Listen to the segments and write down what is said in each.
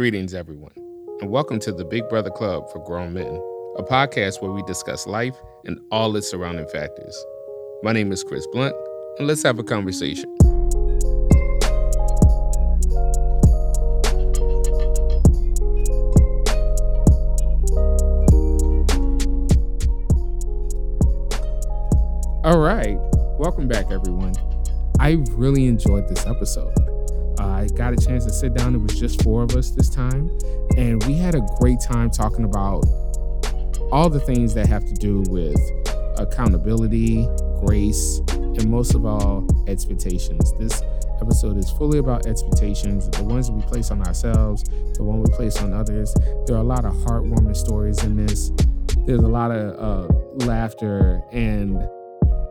Greetings, everyone, and welcome to the Big Brother Club for Grown Men, a podcast where we discuss life and all its surrounding factors. My name is Chris Blount, and let's have a conversation. All right, welcome back, everyone. I really enjoyed this episode. I got a chance to sit down. It was just four of us this time. And we had a great time talking about all the things that have to do with accountability, grace, and most of all, expectations. This episode is fully about expectations, the ones we place on ourselves, the one we place on others. There are a lot of heartwarming stories in this. There's a lot of uh, laughter and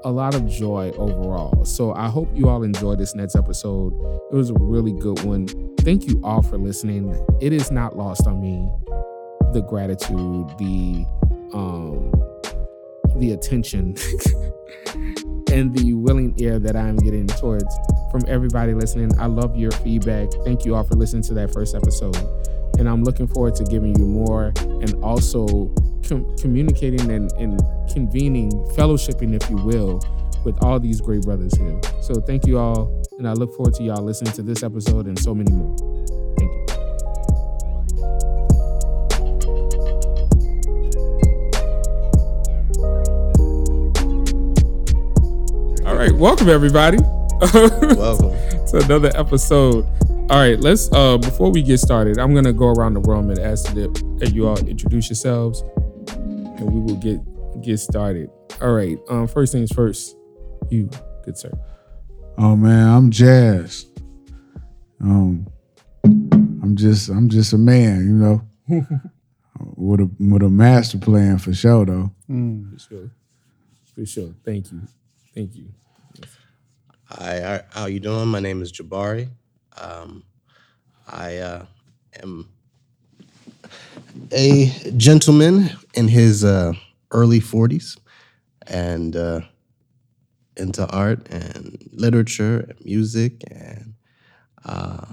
a lot of joy overall. So I hope you all enjoyed this next episode. It was a really good one. Thank you all for listening. It is not lost on me the gratitude, the um the attention and the willing ear that I'm getting towards from everybody listening. I love your feedback. Thank you all for listening to that first episode. And I'm looking forward to giving you more and also com- communicating and, and convening, fellowshipping, if you will, with all these great brothers here. So thank you all. And I look forward to y'all listening to this episode and so many more. Thank you. All right, welcome everybody. Welcome. to another episode. All right, let's uh before we get started, I'm gonna go around the room and ask that you all introduce yourselves and we will get get started. All right, um first things first, you good sir. Oh man, I'm Jaz. Um, I'm just I'm just a man, you know, with a with a master plan for sure though. For sure. For sure. Thank you. Thank you. Hi, how- how you doing? My name is Jabari. Um, I uh, am a gentleman in his uh, early 40s and uh, into art and literature and music and, uh,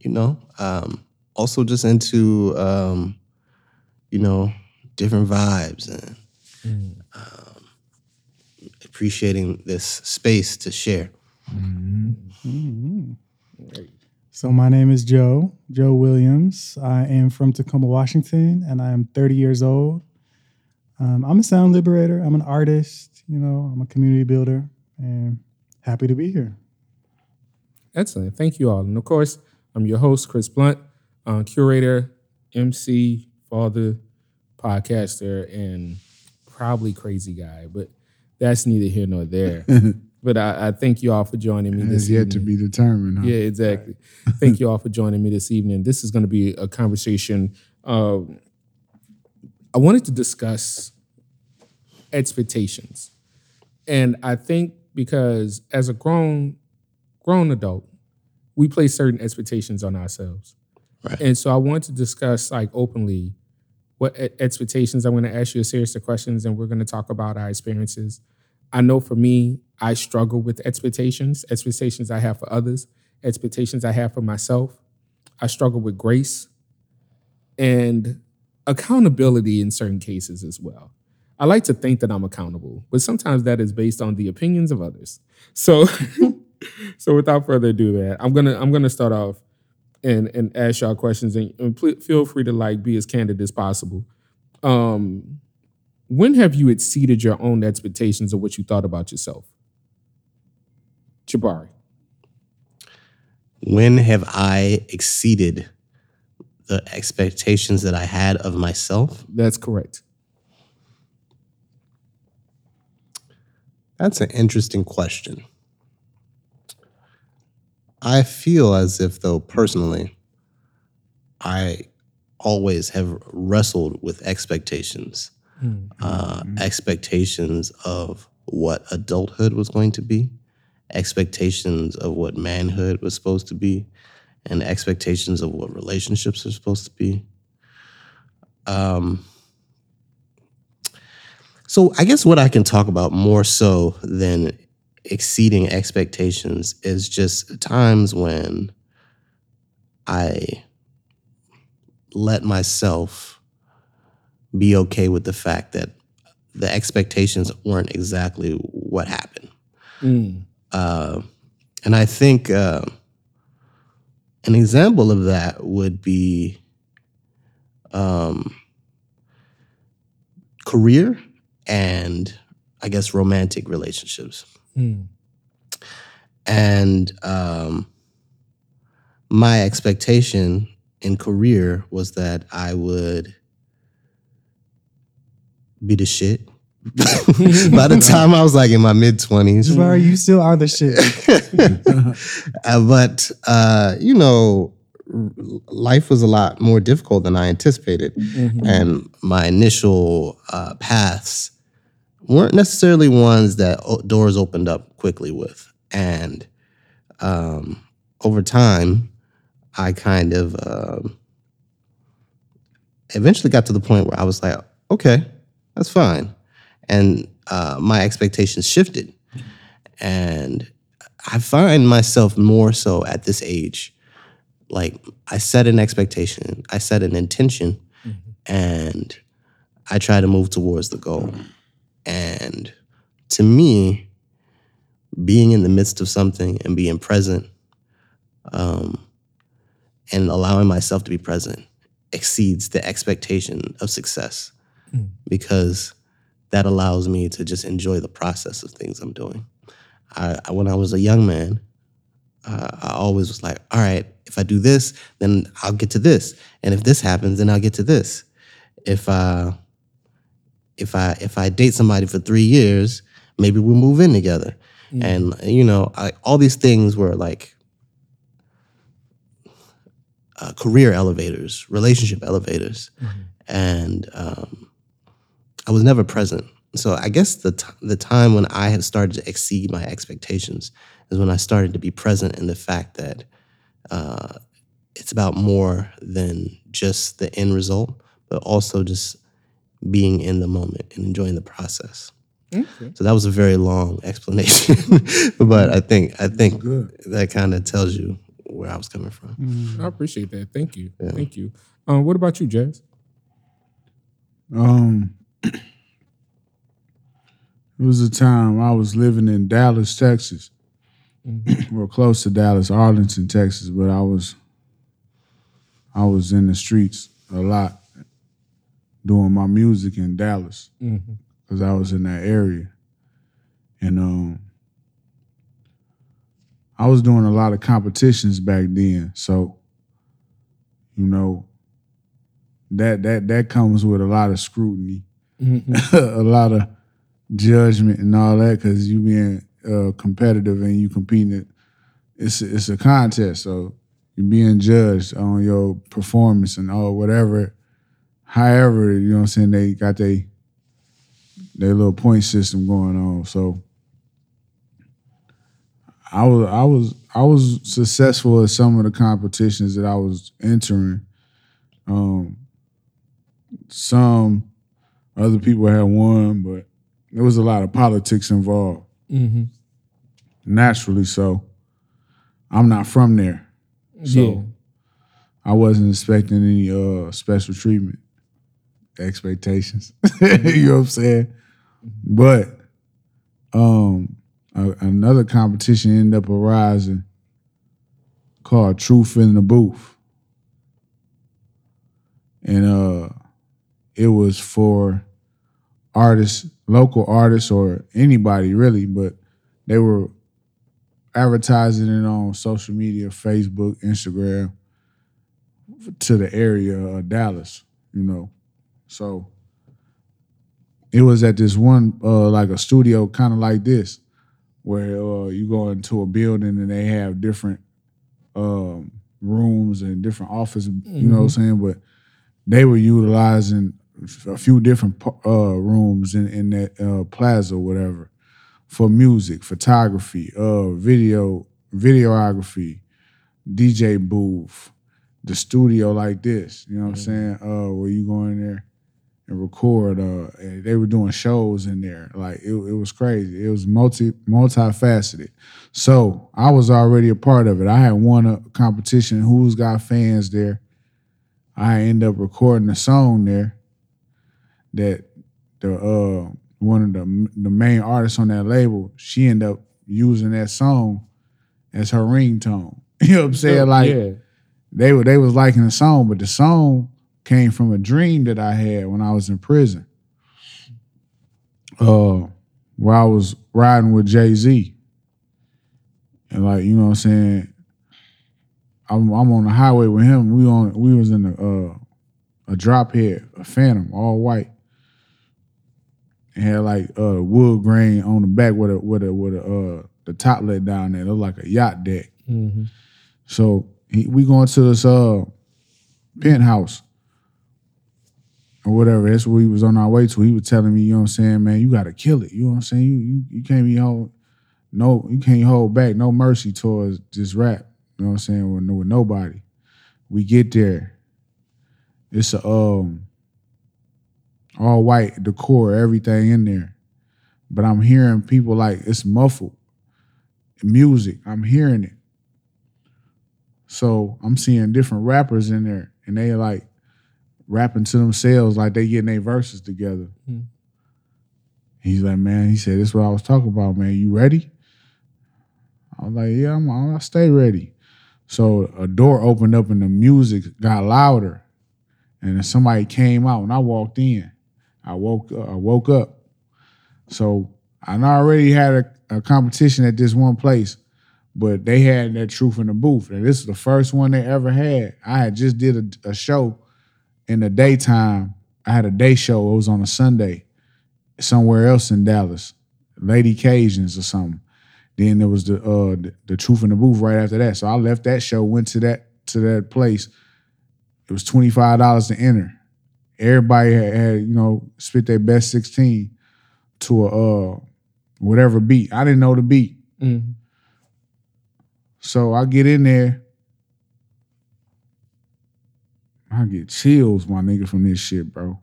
you know, um, also just into, um, you know, different vibes and um, appreciating this space to share. So my name is Joe, Joe Williams. I am from Tacoma, Washington, and I am 30 years old. Um, I'm a sound liberator. I'm an artist. You know, I'm a community builder, and happy to be here. Excellent. Thank you all. And of course, I'm your host, Chris Blount, uh, curator, MC, father, podcaster, and probably crazy guy, but that's neither here nor there. but I, I thank you all for joining me this is yet to be determined. Huh? Yeah, exactly. Thank you all for joining me this evening. This is going to be a conversation. Um, I wanted to discuss expectations, and I think because as a grown grown adult, we place certain expectations on ourselves, Right. and so I want to discuss like openly what expectations. I'm going to ask you a series of questions, and we're going to talk about our experiences. I know for me, I struggle with expectations, expectations I have for others, expectations I have for myself. I struggle with grace and accountability in certain cases as well. I like to think that I'm accountable, but sometimes that is based on the opinions of others. So, so without further ado, man, I'm gonna I'm gonna start off and and ask y'all questions, and, and feel free to like be as candid as possible. Um, when have you exceeded your own expectations of what you thought about yourself? Jabari. when have I exceeded the expectations that I had of myself? That's correct. That's an interesting question. I feel as if, though, personally, I always have wrestled with expectations, uh, expectations of what adulthood was going to be, expectations of what manhood was supposed to be, and expectations of what relationships are supposed to be. Um, so I guess what I can talk about more so than exceeding expectations is just times when I let myself be okay with the fact that the expectations weren't exactly what happened. Mm. Uh, and I think uh, an example of that would be um, career and I guess romantic relationships. Mm. And um, my expectation in career was that I would be the shit. By the time I was like in my mid twenties, Jabari, you still are the shit. Uh, but uh, you know, r- life was a lot more difficult than I anticipated, Mhm. and my initial uh, paths weren't necessarily ones that o- doors opened up quickly with. And um, over time, I kind of um eventually got to the point where I was like, okay, that's fine. And uh, my expectations shifted. And I find myself more so at this age. Like, I set an expectation, I set an intention, and I try to move towards the goal. And to me, being in the midst of something and being present um, and allowing myself to be present exceeds the expectation of success Mm. because that allows me to just enjoy the process of things I'm doing. I, I, when I was a young man, uh, I always was like, all right, if I do this, then I'll get to this, and if this happens, then I'll get to this. If I if I if I date somebody for three years, maybe we'll move in together, and you know, I, all these things were like uh, career elevators, relationship elevators, and um, I was never present. So I guess the t- the time when I had started to exceed my expectations is when I started to be present in the fact that uh, it's about more than just the end result, but also just being in the moment and enjoying the process. Okay. So that was a very long explanation, but I think I think that kind of tells you where I was coming from. I appreciate that. Thank you. Yeah. Thank you. Um, what about you, Jaz? Um, it was a time I was living in Dallas, Texas. We're close to Dallas, Arlington, Texas, but I was I was in the streets a lot doing my music in Dallas Mm-hmm. because I was in that area, and um, I was doing a lot of competitions back then. So, you know, that that that comes with a lot of scrutiny, Mm-hmm. a lot of judgment, and all that because you being uh, competitive and you competing. It's a, it's a contest, so you're being judged on your performance and all whatever. However, you know what I'm saying they got they their little point system going on. So I was I was I was successful at some of the competitions that I was entering. Um, some other people had won, but there was a lot of politics involved. Mm-hmm. Naturally, so I'm not from there, so yeah. I wasn't expecting any uh special treatment expectations. you know what I'm saying? But um a- another competition ended up arising called Truth in the Booth. And uh it was for artists, local artists or anybody really, but they were advertising it on social media, Facebook, Instagram to the area of Dallas, you know. So it was at this one uh like a studio kind of like this where uh you go into a building and they have different um rooms and different office, you know what I'm saying, but they were utilizing a few different uh rooms in in that uh plaza or whatever for music, photography, uh video, videography, DJ booth, the studio like this, you know what I'm saying? Uh where you go in there and record uh and they were doing shows in there. Like it, it was crazy. It was multi multifaceted. So I was already a part of it. I had won a competition, Who's Got Fans there. I end up recording a song there that the uh one of the the main artists on that label, she ended up using that song as her ringtone. You know what I'm saying? Like yeah. they were they was liking the song, but the song came from a dream that I had when I was in prison. Uh where I was riding with Jay-Z. And like, you know what I'm saying? I'm I'm on the highway with him. We on we was in a uh a drop head, a phantom, all white. And had like uh wood grain on the back with a with a with a uh the top let down there. It looked like a yacht deck. Mhm. So he, we going to this uh penthouse or whatever. That's what we was on our way to. He was telling me, you know what I'm saying, man, you gotta kill it. You know what I'm saying? You you, you can't be hold no, you can't hold back no mercy towards this rap. You know what I'm saying? With, with nobody. We get there. It's a um all white decor, everything in there. But I'm hearing people like it's muffled. Music. I'm hearing it. So I'm seeing different rappers in there, and they like rapping to themselves like they getting their verses together. Hmm. He's like, man, he said, this is what I was talking about, man. You ready? I was like, yeah, I'm, I'll stay ready. So a door opened up and the music got louder, and then somebody came out. and I walked in, I woke, uh, I woke up. So I already had a, a competition at this one place, but they had that truth in the booth, and this is the first one they ever had. I had just did a, a show in the daytime. I had a day show. It was on a Sunday, somewhere else in Dallas, Lady Cajuns or something. Then there was the uh the, the truth in the booth right after that. So I left that show, went to that to that place. It was twenty five dollars to enter. Everybody had, had you know spit their best sixteen to a uh whatever beat. I didn't know the beat. Mhm. So I get in there. I get chills, my nigga, from this shit, bro.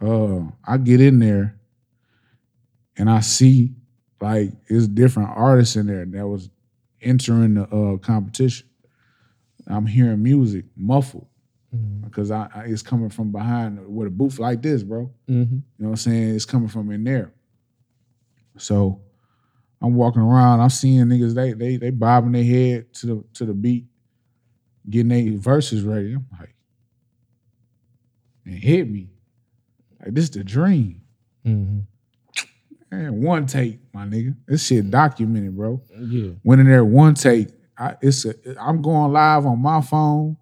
Uh, I get in there and I see like it's different artists in there that was entering the uh, competition. I'm hearing music muffled Mhm. because I, I it's coming from behind with a booth like this, bro. Mhm. You know what I'm saying? It's coming from in there. So I'm walking around, I'm seeing niggas, they they they bobbing their head to the to the beat, getting their verses ready. I'm like, it hit me. Like this is the dream. Mhm. Man, one take, my nigga. This shit documented, bro. Yeah. Went in there one take. I, it's a, I'm going live on my phone.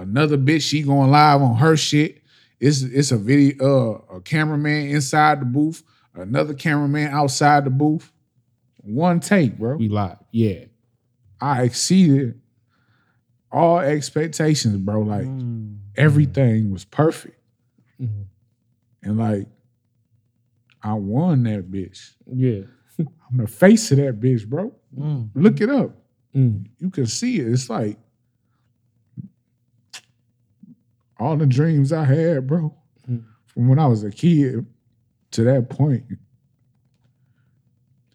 Another bitch, she going live on her shit. It's it's a video, uh, a cameraman inside the booth, another cameraman outside the booth. One take, bro. We live. Yeah. I exceeded all expectations, bro. Like Mm. everything was perfect, Mhm. and like I won that bitch. Yeah. I'm the face of that bitch, bro. Mm. Look it up. Mm. you can see it. It's like all the dreams I had, bro, Mm. from when I was a kid to that point.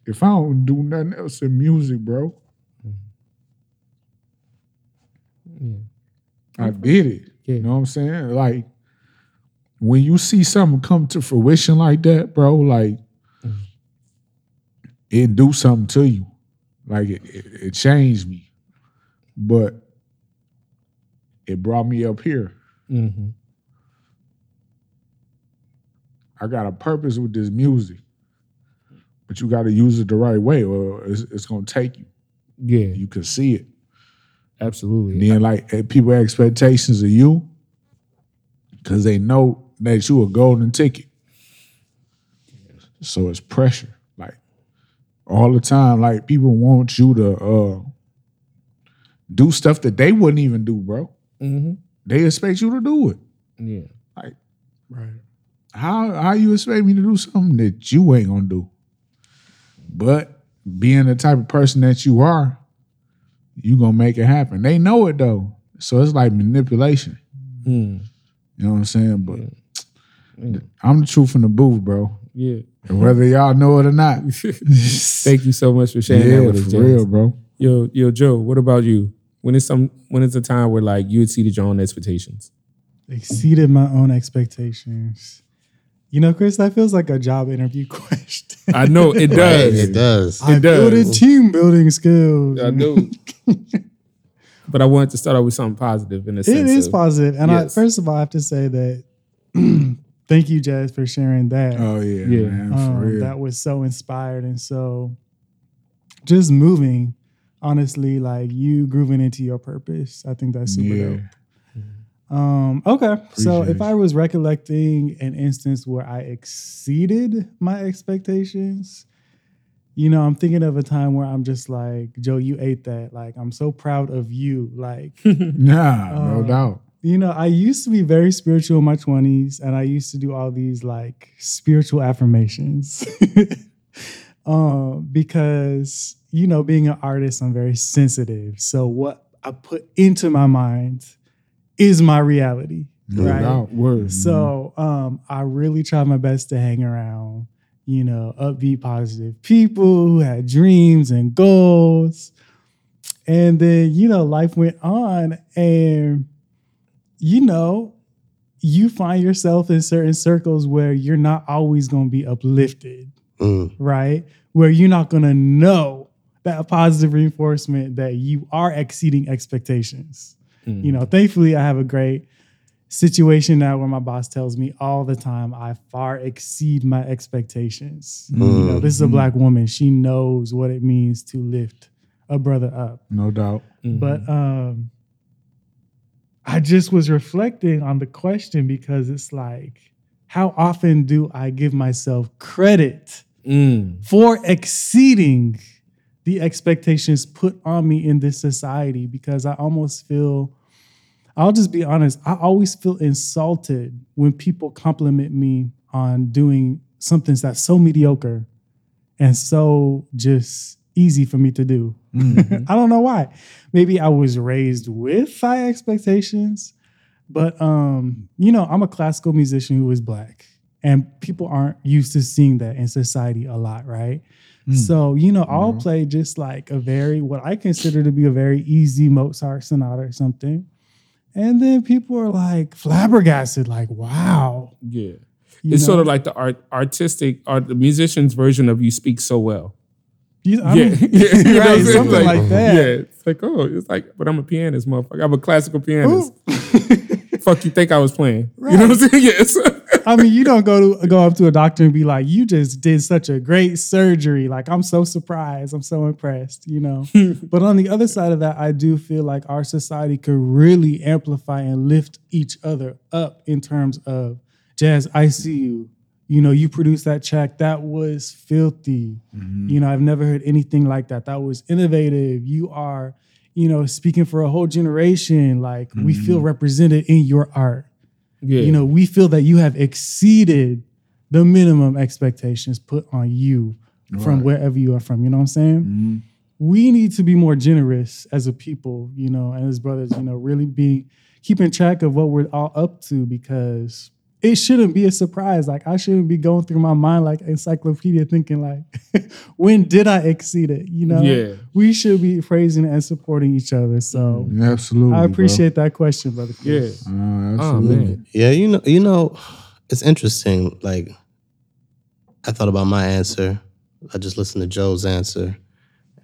If I don't do nothing else in music, bro, Yeah. I did it. Yeah. You know what I'm saying? Like when you see something come to fruition like that, bro, like Mhm. it do something to you. Like it, it, it changed me, but it brought me up here. Mhm. I got a purpose with this music, but you got to use it the right way, or it's, it's gonna take you. Yeah. You can see it. Absolutely. And then like eh, people expectations of you, because they know that you a golden ticket. So it's pressure, like all the time. Like people want you to uh, do stuff that they wouldn't even do, bro. Mhm. They expect you to do it. Yeah. Like, right. How how you expect me to do something that you ain't gonna do? But being the type of person that you are, you gonna make it happen. They know it though, so it's like manipulation. Mm. You know what I'm saying? But Yeah. I'm the truth in the booth, bro. Yeah. And whether y'all know it or not, Thank you so much for sharing that with us, for James. real, bro. Yo, yo, Joe, what about you? When is some when is a time where like you exceeded your own expectations? Exceeded my own expectations. You know, Chris, that feels like a job interview question. I know it Right, does. it does. I does. built team building skills. I know. but I wanted to start out with something positive in a sense. It is of- positive. And I, first of all, I have to say that thank you, Jaz, for sharing that. Oh yeah, Yeah. man, for Um, real. that was so inspired and so just moving. Honestly, like you grooving into your purpose. I think that's super yeah. dope. Um, okay. so if I was recollecting an instance where I exceeded my expectations, you know, I'm thinking of a time where I'm just like, Joe, you ate that. Like, I'm so proud of you. Like, Nah, no Uh, doubt. you know, I used to be very spiritual in my 20s and I used to do all these like spiritual affirmations. um, because, you know, being an artist, I'm very sensitive. So what I put into my mind is my reality. No right. doubt. Word. So um, I really tried my best to hang around, you know, upbeat, positive people who had dreams and goals. And then, you know, life went on and, you know, you find yourself in certain circles where you're not always going to be uplifted, Mm, right? Where you're not going to know that positive reinforcement that you are exceeding expectations. You know thankfully i have a great situation now where my boss tells me all the time i far exceed my expectations. You know this is a black woman. She knows what it means to lift a brother up. No doubt. Mhm. but um i just was reflecting on the question because it's like how often do i give myself credit Mm. for exceeding the expectations put on me in this society because I almost feel, I'll just be honest, I always feel insulted when people compliment me on doing something that's so mediocre and so just easy for me to do. I don't know why. Maybe I was raised with high expectations, but um, you know, I'm a classical musician who is black, and people aren't used to seeing that in society a lot, right? So, you know, I'll Mhm. play just like a very what I consider to be a very easy Mozart sonata or something. And then people are like flabbergasted, like, wow. Yeah. you it's sort of like the art artistic art the musician's version of you speak so well. You- I yeah. mean, yeah. You know what I'm right, something like that. Yeah. It's like, oh, it's like, but I'm a pianist, motherfucker. I'm a classical pianist. Fuck you think I was playing. You know what I'm saying? Yes. I mean, you don't go to go up to a doctor and be like, "You just did such a great surgery. Like, I'm so surprised. I'm so impressed." You know. but on the other side of that, I do feel like our society could really amplify and lift each other up in terms of Jaz. I see you. You know, you produced that track that was filthy. Mm-hmm. You know, I've never heard anything like that. That was innovative. You are, you know, speaking for a whole generation. Like we feel mm-hmm. represented in your art yeah. you know we feel that you have exceeded the minimum expectations put on you from wherever you are from you know what i'm saying Mhm. we need to be more generous as a people you know and as brothers you know really be keeping track of what we're all up to because it shouldn't be a surprise like i shouldn't be going through my mind like encyclopedia thinking like when did i exceed it you know Yeah. we should be praising and supporting each other so Absolutely. i bro. appreciate that question brother Yeah. Chris. Uh, Oh absolutely. man. yeah, you know, you know, it's interesting. Like, I thought about my answer. I just listened to Joe's answer,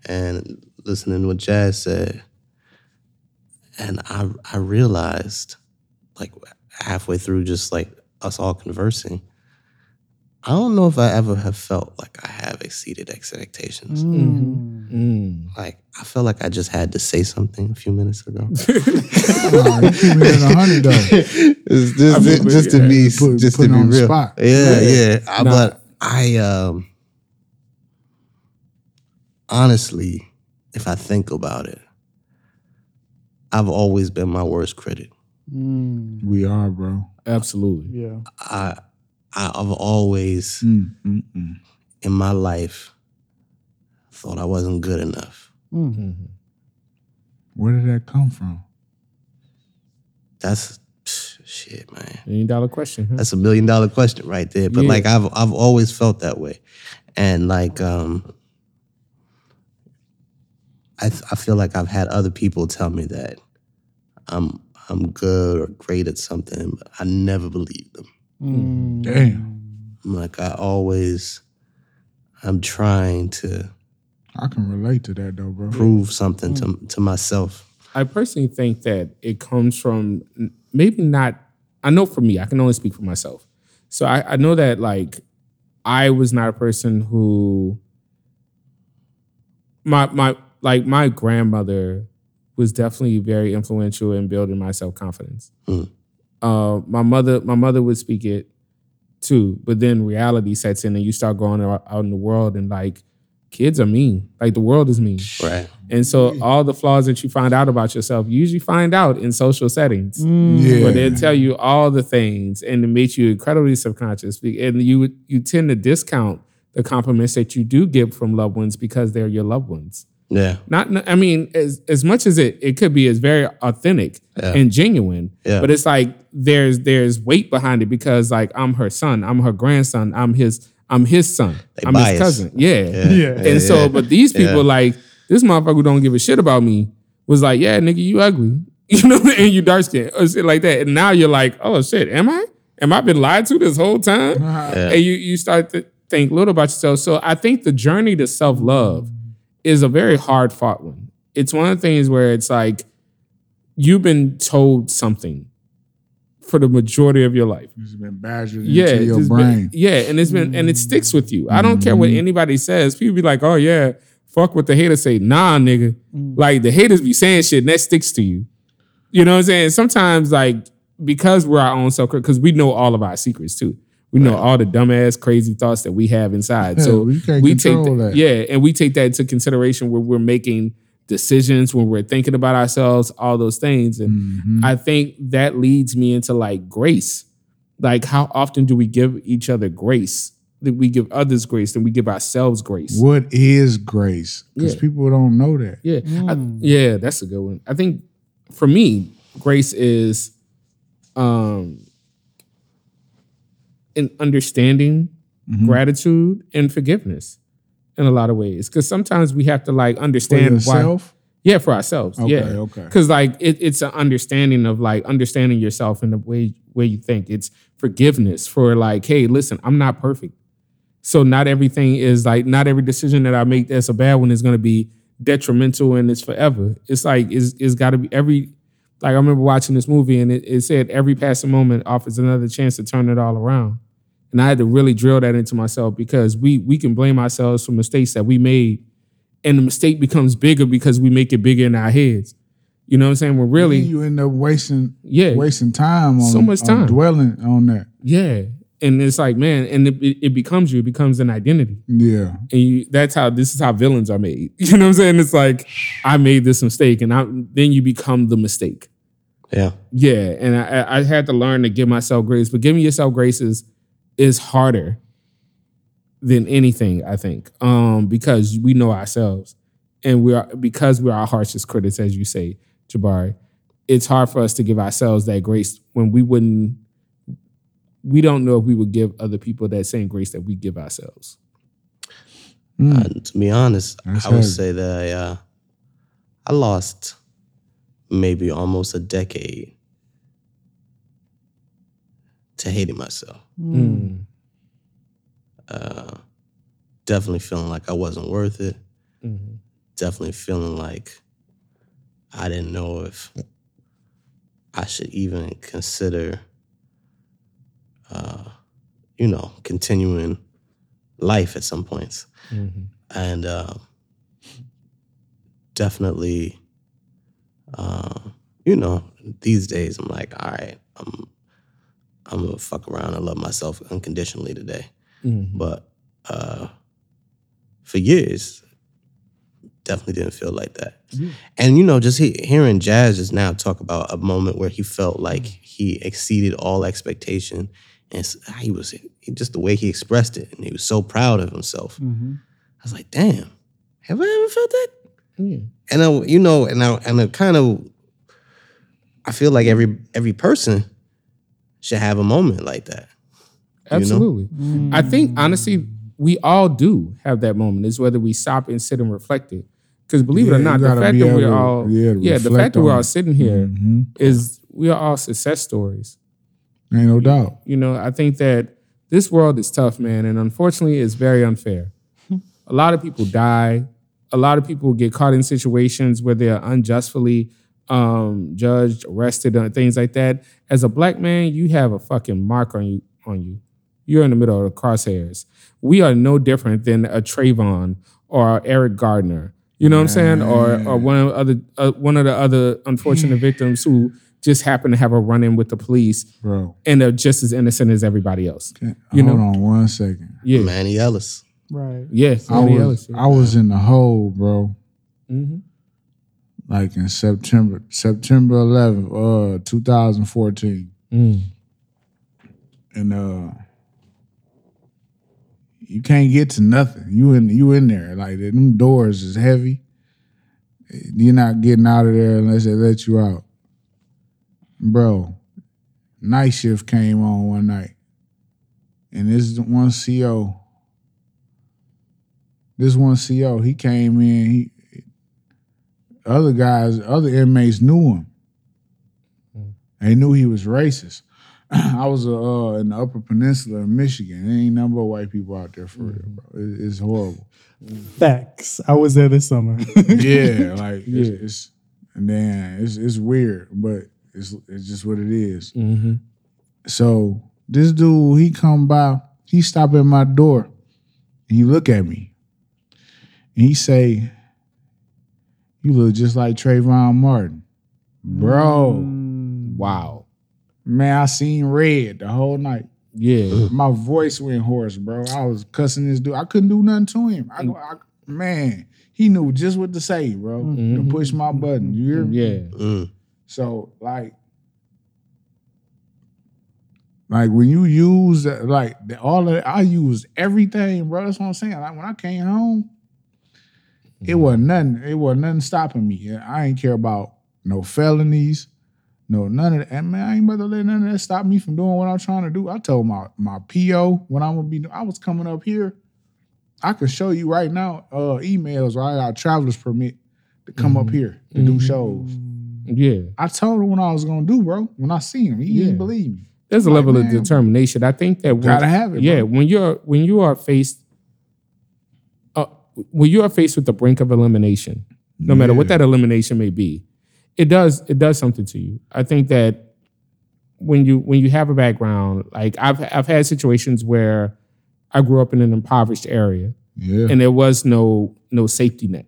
and listening to what Jaz said, and I I realized, like halfway through, just like us all conversing, I don't know if I ever have felt like I have exceeded expectations. Mm. Mm. Like I felt like I just had to say something a few minutes ago. Nah, you at a hundred though. Just, just to be Put- just put to be real. spot. Yeah, Yeah. yeah. I- Nah. But I um honestly, if I think about it, I've always been my worst critic. Mm. We are, bro. Absolutely. Yeah. I I've always Mm, mm, mm. in my life thought I wasn't good enough. Mm. Mhm. Where did that come from? That's psh, shit, man. Million dollar question. Huh? That's a million dollar question right there. But Yeah. like I've I've always felt that way. And like um I th- I feel like I've had other people tell me that I'm I'm good or great at something, but I never believed them. Mm. Damn. I'm like I always I'm trying to I can relate to that though, bro. prove something to to myself. I personally think that it comes from maybe not. I know for me, I can only speak for myself. So I, I know that like I was not a person who my my like my grandmother was definitely very influential in building my self confidence. Mm. Uh, my mother my mother would speak it too, but then reality sets in and you start going out out in the world and like kids are mean, like the world is mean. Right. And so all the flaws that you find out about yourself, you usually find out in social settings Yeah. where they tell you all the things and it makes you incredibly subconscious. And you you tend to discount the compliments that you do get from loved ones because they're your loved ones. Yeah. Not, I mean, as as much as it it could be as very authentic Yeah. and genuine, Yeah. but it's like there's there's weight behind it because like I'm her son, I'm her grandson, I'm his I'm his son, They I'm biased. his cousin, yeah. Yeah. And so, but these people Yeah. like this motherfucker who don't give a shit about me was like, yeah, nigga, you ugly, you know, and you dark skinned or shit like that. And now you're like, oh shit, am I? Am I been lied to this whole time? Uh-huh. Yeah. And you you start to think little about yourself. So I think the journey to self love is a very hard fought one. It's one of the things where it's like you've been told something for the majority of your life It's been badgered yeah, into your it's been- brain. yeah, and it's been and it sticks with you. I don't care what mm-hmm. anybody says. People be like, "Oh yeah, fuck what the haters say." Nah, nigga. Mm. Like the haters be saying shit and that sticks to you. You know what I'm saying? Sometimes like because we're our own self because we know all of our secrets too. We know all the dumbass crazy thoughts that we have inside. Yeah, so we can't we take control that, that. yeah, and we take that into consideration when we're making decisions, when we're thinking about ourselves, all those things. And Mm-hmm. I think that leads me into like grace. Like, how often do we give each other grace? That we give others grace, then we give ourselves grace. What is grace? Because Yeah. people don't know that. Yeah, I- yeah, that's a good one. I think for me, grace is um an understanding, Mm-hmm. gratitude, and forgiveness in a lot of ways. Because sometimes we have to like understand why. Yeah, for ourselves. Okay, yeah. okay. Because like it, it's an understanding of like understanding yourself in the way way you think. It's forgiveness for like, hey, listen, I'm not perfect. So not everything is like not every decision that I make that's a bad one is gonna be detrimental and it's forever. It's like it's it's gotta be every like I remember watching this movie and it, it said every passing moment offers another chance to turn it all around. And I had to really drill that into myself because we we can blame ourselves for mistakes that we made and the mistake becomes bigger because we make it bigger in our heads. You know what I'm saying? We're really, you end up wasting yeah, wasting time on So much on time. dwelling on that. yeah. And it's like, man, and it, it, it becomes you. It becomes an identity, Yeah. and you, that's how this is how villains are made. You know what I'm saying? It's like I made this mistake, and I, then you become the mistake. Yeah. Yeah, and I, I I had to learn to give myself grace, but giving yourself grace is is harder than anything. I think, um, because we know ourselves, and we are because we're our harshest critics, as you say, Jabari. It's hard for us to give ourselves that grace when we wouldn't. We don't know if we would give other people that same grace that we give ourselves. Uh, to be honest, That's I would heavy. say that I, uh, I lost maybe almost a decade to hating myself. Mm. Uh, definitely feeling like I wasn't worth it. Mhm. Definitely feeling like I didn't know if I should even consider, uh, you know, continuing life at some points. Mhm. and uh, definitely, uh, you know, these days I'm like, all right, I'm, I'm gonna fuck around and love myself unconditionally today. Mhm. But uh, for years, definitely didn't feel like that. And you know, just he, hearing Jaz just now talk about a moment where he felt like he exceeded all expectation, and he was he, just the way he expressed it, and he was so proud of himself. Mhm. I was like, damn, have I ever felt that? Yeah. And I, you know, and I, and I kind of, I feel like every every person should have a moment like that. You know? Absolutely. I think mm. honestly, we all do have that moment. Is whether we stop and sit and reflect it. Because believe it or not, the fact that we're to- all yeah, yeah, the fact that we're on all sitting here Mhm. is we are all success stories. Ain't no doubt. You know, I think that this world is tough, man, and unfortunately, it's very unfair. Hmm. a lot of people die. A lot of people get caught in situations where they're unjustly um, judged, arrested, and things like that. As a black man, you have a fucking mark on you. On you, you're in the middle of the crosshairs. We are no different than a Trayvon or Eric Gardner. You know what I'm saying? Or or one of the other uh, one of the other unfortunate victims who just happen to have a run in with the police Bro, and they're just as innocent as everybody else. can- You hold know? on one second. Yeah, Manny Ellis. Right. yeah. I was. I was in the hole, bro. Mhm. Like in September, September 11th, uh, 2014. Mm. and uh you can't get to nothing. You in you in there. Like them doors is heavy. You're not getting out of there unless they let you out. Bro, night shift came on one night. And this one CO, this one CO, he came in, he other guys, other inmates knew him. They knew he was racist. I was uh, in the Upper Peninsula in Michigan. There ain't nothing but white people out there for real, bro. It- it's horrible. Facts. I was there this summer. yeah, like Yeah. It's, it's and then it's it's weird, but it's it's just what it is. Mhm. So this dude, he come by, he stop at my door, he look at me, and he say, "You look just like Trayvon Martin, bro." Wow. Man, I seen red the whole night. Yeah. My voice went hoarse, bro. I was cussing this dude. I couldn't do nothing to him. I, I man, he knew just what to say, bro, to push my button. You hear? Yeah. Mm. So like, like when you use like all of I used everything, bro. That's what I'm saying. Like when I came home, it mm-hmm. wasn't nothing. It wasn't nothing stopping me. I ain't care about no felonies, no none of that. And man, I ain't about to let none of that stop me from doing what I'm trying to do. I told my my PO when I'm gonna be. I was coming up here. I could show you right now uh emails. Right, I got a traveler's permit to come up mm-hmm. here to do mm-hmm. shows. Yeah. I told him what I was gonna do, bro. When I seen him, he Yeah. didn't believe me. There's a Like, level of determination. I think that when, Gotta have it, Yeah, bro. when you're when you are faced when you are faced with the brink of elimination, no matter what that elimination may be, it does it does something to you. I think that when you when you have a background, like I've I've had situations where I grew up in an impoverished area Yeah, and there was no no safety net.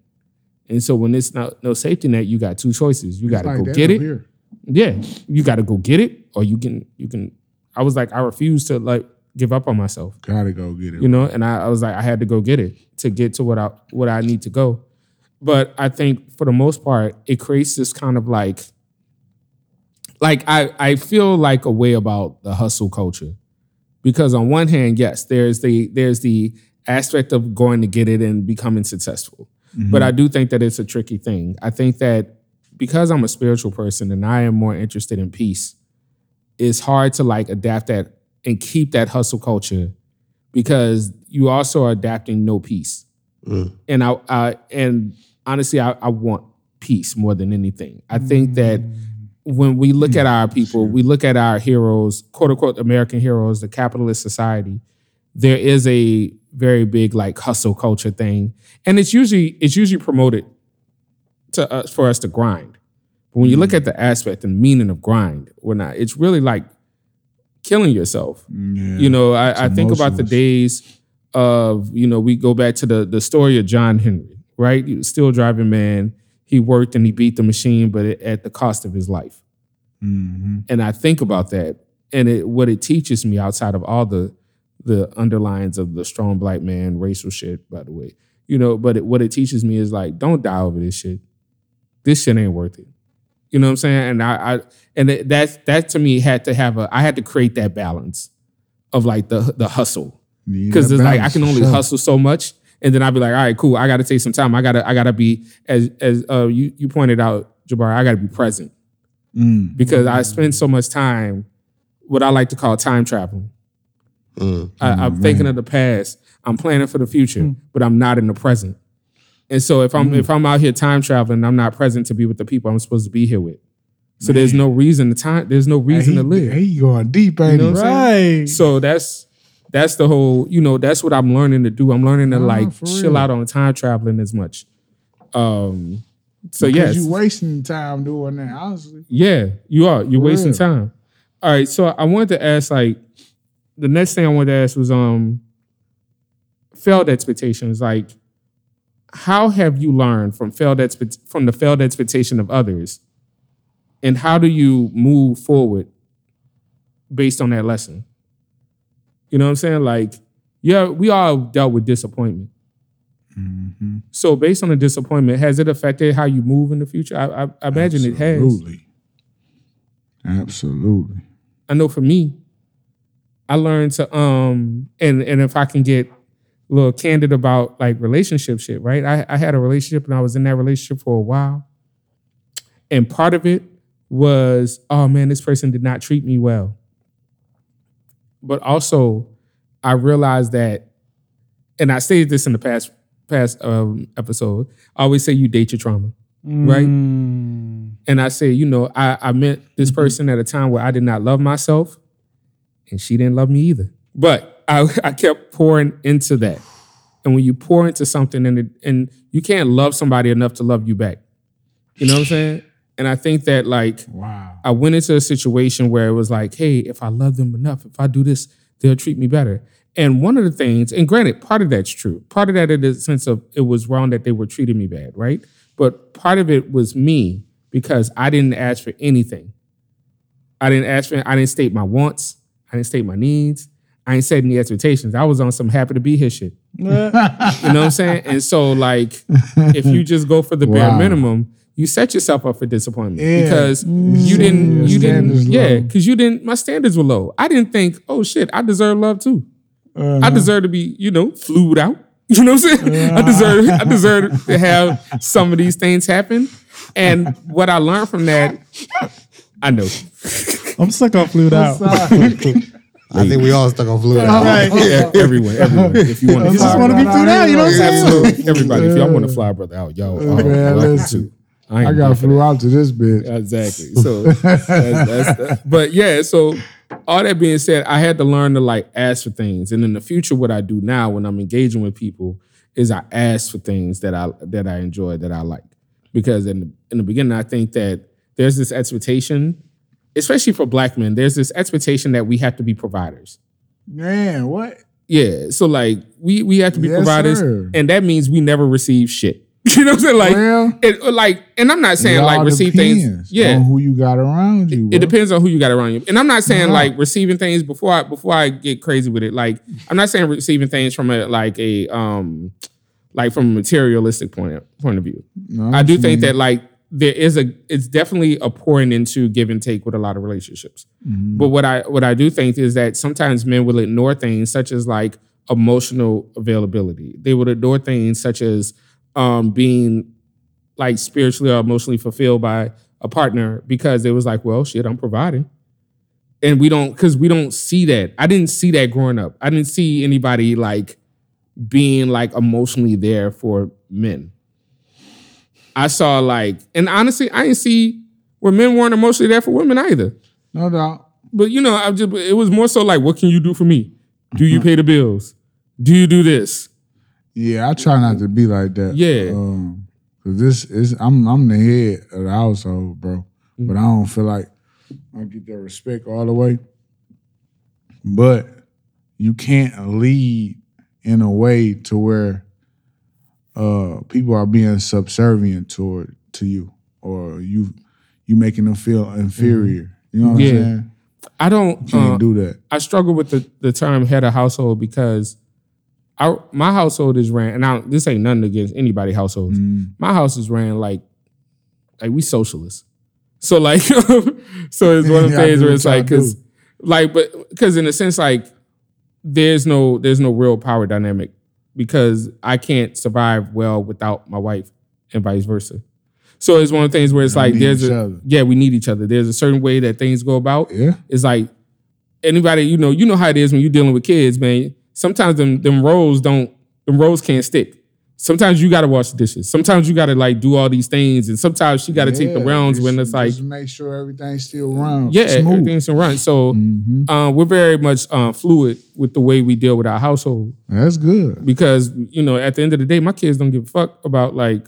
And so when it's not no safety net, you got two choices. You got to like go get it. Here. Yeah, you got to go get it, or you can you can. I was like, I refuse to like give up on myself, Gotta go get it. you know. And I, I was like, I had to go get it to get to what I what I need to go. But I think for the most part, it creates this kind of like, like I I feel like a way about the hustle culture, because on one hand, yes, there's the there's the aspect of going to get it and becoming successful. Mm-hmm. But I do think that it's a tricky thing. I think that because I'm a spiritual person and I am more interested in peace, it's hard to like adapt that and keep that hustle culture because you also are adapting no peace. Mm. And I, I and honestly, I, I want peace more than anything. I think that when we look at our people, we look at our heroes, quote unquote American heroes, the capitalist society, there is a very big like hustle culture thing. And it's usually it's usually promoted to us for us to grind. But when you look at the aspect and meaning of grind, or not, it's really like killing yourself. Yeah. You know, I, I think about the days of, you know, we go back to the the story of John Henry, right? He steel driving man. He worked and he beat the machine, but it, at the cost of his life. Mhm. And I think about that, and it what it teaches me outside of all the the underlines of the strong black man racial shit, by the way, you know. But it, what it teaches me is like, don't die over this shit. This shit ain't worth it. You know what I'm saying? And I, I and it, that's that to me had to have a. I had to create that balance of like the the hustle because that it's like I can only sure. hustle so much, and then I'd be like, all right, cool. I got to take some time. I gotta I gotta be as as uh, you you pointed out, Jabbar. I gotta be present Mm. because I spend so much time, what I like to call time traveling. Mm. I, I'm thinking of the past. I'm planning for the future, but I'm not in the present. And so if Mm. I'm if I'm out here time traveling, I'm not present to be with the people I'm supposed to be here with. So there's no reason to time. There's no reason he, to live. He going deep, ain't know he? what I'm Right. So that's that's the whole. You know, that's what I'm learning to do. I'm learning to Nah, like chill real. out on time traveling as much. Um. So Because yes, you wasting time doing that. Honestly, yeah, you are. You're For wasting real. time. All right. So I wanted to ask, like, the next thing I wanted to ask was, um, failed expectations. Like, how have you learned from failed expect from the failed expectation of others, and how do you move forward based on that lesson? You know what I'm saying? Like, yeah, we all dealt with disappointment. Mm-hmm. So, based on the disappointment, has it affected how you move in the future? I, I, I imagine it has. Absolutely. Absolutely. I know for me, I learned to um and and if I can get little candid about like relationship shit, right? I, I had a relationship and I was in that relationship for a while. And part of it was, oh man, this person did not treat me well. But also I realized that, and I stated this in the past past um episode, I always say you date your trauma. right? Mm. And I say, you know, I, I met this person at a time where I did not love myself, and she didn't love me either. But I, I kept pouring into that. And when you pour into something and it, and you can't love somebody enough to love you back. You know what I'm saying? And I think that like Wow. I went into a situation where it was like, hey, if I love them enough, if I do this, they'll treat me better. And one of the things, and granted, part of that's true. Part of that in the sense of it was wrong that they were treating me bad, right? But part of it was me because I didn't ask for anything. I didn't ask for, I didn't state my wants. I didn't state my needs. I ain't set any expectations. I was on some happy to be here shit. You know what I'm saying? And so, like, if you just go for the bare minimum, you set yourself up for disappointment Yeah. because Mm. you didn't, Your you didn't, yeah, because you didn't. My standards were low. I didn't think, oh shit, I deserve love too. Uh-huh. I deserve to be, you know, flued out. You know what I'm saying? I deserve, I deserve to have some of these things happen. And what I learned from that, I know. I'm stuck on flued out. I think we all stuck on fluid. Right. Yeah, everyone, everyone. If you want to, You just want to be flued out, you know what I'm saying? absolutely, everybody. If y'all want to fly a brother out, y'all, Man, are uh, listen. ain't I got flew out to this bitch. Exactly. So, that's, that's, that's- but yeah. So, all that being said, I had to learn to like ask for things, and in the future, what I do now when I'm engaging with people is I ask for things that I that I enjoy that I like, because in the, in the beginning, I think that there's this expectation, especially for Black men, there's this expectation that we have to be providers. Man, what? Yeah. So like we we have to be Yes, providers, sir. and that means we never receive shit. You know what I'm saying? Like, Well, it, like, and I'm not saying like receive things. Yeah. on who you got around you. It bro. depends on who you got around you. And I'm not saying like receiving things before I before I get crazy with it. Like I'm not saying receiving things from a like a um like from a materialistic point of, point of view. No, I do think mean. that like there is a it's definitely a pouring into give and take with a lot of relationships. Mm-hmm. But what I what I do think is that sometimes men will ignore things such as like emotional availability. They would ignore things such as um being like spiritually or emotionally fulfilled by a partner because it was like, well, shit, I'm providing. And we don't, because we don't see that. I didn't see that growing up. I didn't see anybody like being like emotionally there for men. I saw like, and honestly, I didn't see where men weren't emotionally there for women either. no doubt. But you know, I just it was more so like, what can you do for me? Do you pay the bills? Do you do this? Yeah, I try not to be like that. Yeah. Um, cause this is I'm I'm the head of the household, bro. But I don't feel like I get that respect all the way. But you can't lead in a way to where uh people are being subservient toward to you or you you making them feel inferior. You know what Yeah. I'm saying? I don't Can't uh, do that. I struggle with the, the term head of household because our my household is ran, and I, this ain't nothing against anybody households. Mm. My house is ran like like we socialists. So like so it's one of the things where it's like because do. like but because in a sense like there's no there's no real power dynamic because I can't survive well without my wife and vice versa. So it's one of the things where it's Y'all like there's a other. yeah we need each other. There's a certain way that things go about Yeah. it's like anybody you know you know how it is when you're dealing with kids man sometimes them them roles don't them roles can't stick Sometimes you gotta wash the dishes. Sometimes you gotta like do all these things, and sometimes she gotta take the rounds just- when it's like, just make sure everything's still round. yeah, smooth. everything's in run. So Mhm. uh, we're very much uh, fluid with the way we deal with our household That's good. because you know at the end of the day, my kids don't give a fuck about like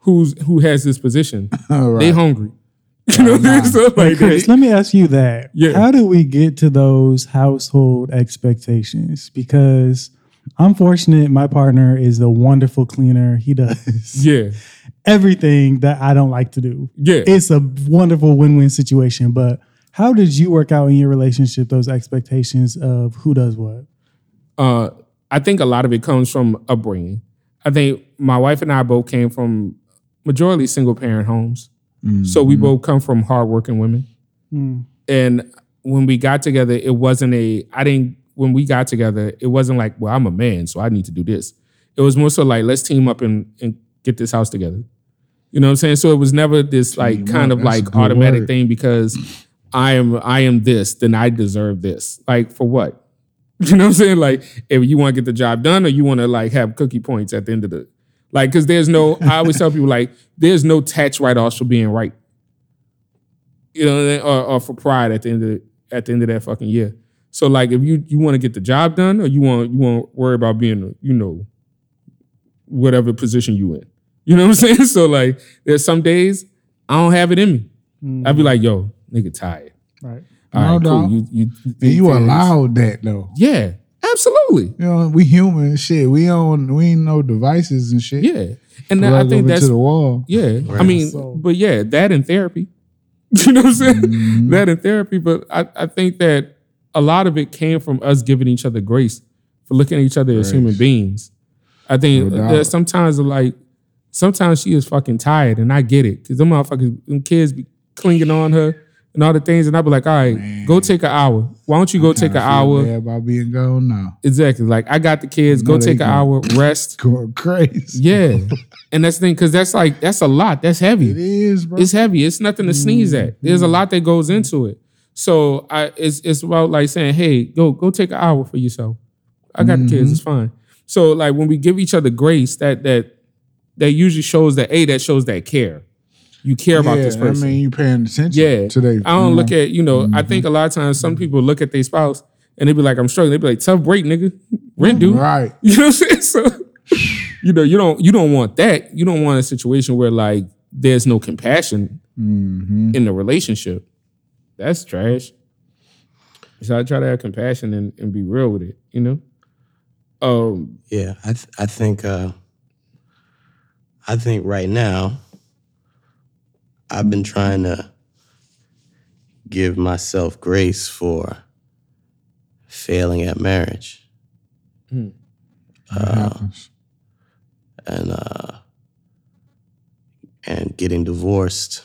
who's who has this position. All They hungry. You know what I'm? So, like, Chris, they- let me ask you that. Yeah. How do we get to those household expectations? Because I'm fortunate my partner is a wonderful cleaner. He does yeah, everything that I don't like to do. yeah. It's a wonderful win-win situation. But how did you work out in your relationship those expectations of who does what? uh, I think a lot of it comes from upbringing. I think my wife and I both came from majority single parent homes. So we both come from hardworking women. Mm. And when we got together, it wasn't a, I didn't, when we got together, it wasn't like, well, I'm a man, so I need to do this. It was more so like, let's team up and, and get this house together. You know what I'm saying? So it was never this like kind of like automatic word. thing because I am I am this, then I deserve this. Like for what? You know what I'm saying? Like if you want to get the job done or you want to like have cookie points at the end of the like because there's no I always tell people like there's no tax write-offs for being right. You know, or, or for pride at the end of the, at the end of that fucking year. So like if you you want to get the job done or you want you want to worry about being you know whatever position you in. You know what I'm saying? So like there's some days I don't have it in me. Mm. I'd be like, yo, nigga tired. Right. All No right, cool. doubt. You, you, And you allowed that though. Yeah, absolutely. You know, we human shit. We don't we ain't no devices and shit. Yeah. And that, I think that's into the wall. Yeah, I mean, So- but yeah, that in therapy. You know what I'm saying? Mhm. That in therapy, but I, I think that a lot of it came from us giving each other grace for looking at each other as human beings. I think No uh, that sometimes like sometimes she is fucking tired, and I get it because them motherfuckers, them kids be clinging on her and all the things, and I be like, all right, Man. go take an hour. Why don't you go take Kinda an hour? bad about being gone now. Exactly. Like I got the kids. Go take an hour, rest. Going crazy. Yeah, and that's the thing because that's like that's a lot. That's heavy. It is, bro. It's heavy. It's nothing to sneeze at. There's a mm-hmm. lot that goes into it. So I it's it's about like saying, hey, go go take an hour for yourself. I got the kids, it's fine. So like when we give each other grace, that that that usually shows that A, that shows that care. You care about this person. I mean, you paying attention yeah. Today. I don't look at, you know, I Mm-hmm. think a lot of times some people look at their spouse and they be like, I'm struggling. They be like, tough break, nigga. Rent due. Right. You know what I'm saying? So, you know, you don't you don't want that. You don't want a situation where like there's no compassion hmm in the relationship. That's trash. So I try to have compassion and, and be real with it, you know? Um, Yeah, I th- I think uh, I think right now I've been trying to give myself grace for failing at marriage That Uh, and uh, and getting divorced.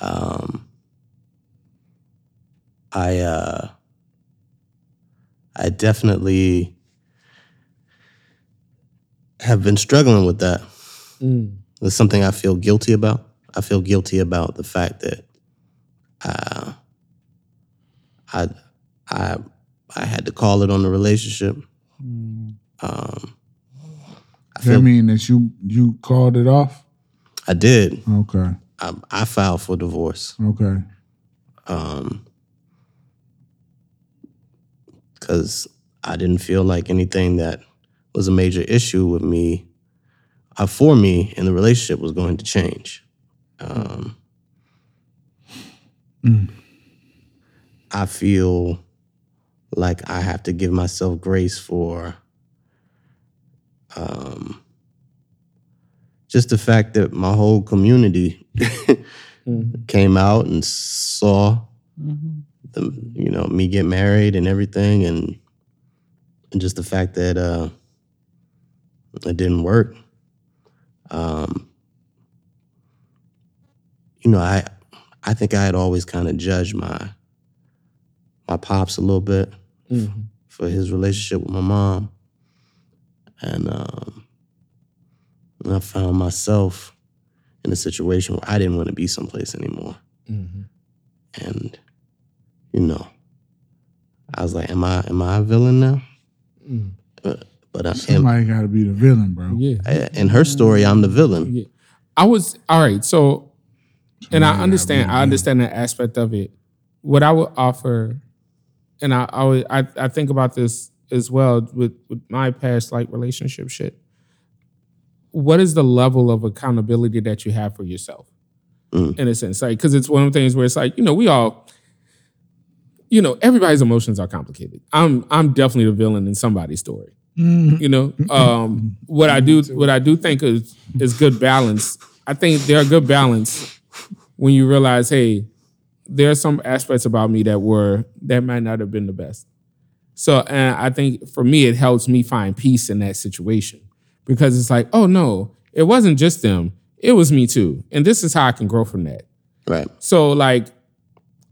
Um, I uh, I definitely have been struggling with that. mm, It's something I feel guilty about. I feel guilty about the fact that uh, I I I had to call it on the relationship. Mm. Um, I That mean that you you called it off? I did. Okay. I, I filed for divorce Okay. Because I didn't feel like anything that was a major issue with me, uh, for me in the relationship, was going to change. Um, Mm. I feel like I have to give myself grace for um, just the fact that my whole community mhm, came out and saw Mhm. You know me get married and everything and and just the fact that uh it didn't work. Um you know i i think i had always kind of judged my my pops a little bit mhm, for his relationship with my mom. And um and i found myself in a situation where i didn't want to be someplace anymore. Mhm. and you know, I was like, "Am I am I a villain now?" Mm. But, But uh, in, Somebody got to be the villain, bro. Yeah. in her story, I'm the villain. Yeah. I was all right. So, and I understand. I understand that aspect of it. What I would offer, and I I, would, I, I think about this as well with, with my past like relationship shit. What is the level of accountability that you have for yourself, Mm. in a sense? Like, because it's one of the things where it's like you know we all, you know, everybody's emotions are complicated. I'm I'm definitely the villain in somebody's story. You know um what i do what i do think is is good balance. I think there are good balance when you realize hey there are some aspects about me that were that might not have been the best. So and i think for me it helps me find peace in that situation because it's like oh no it wasn't just them. It was me too. And this is how i can grow from that. Right. so like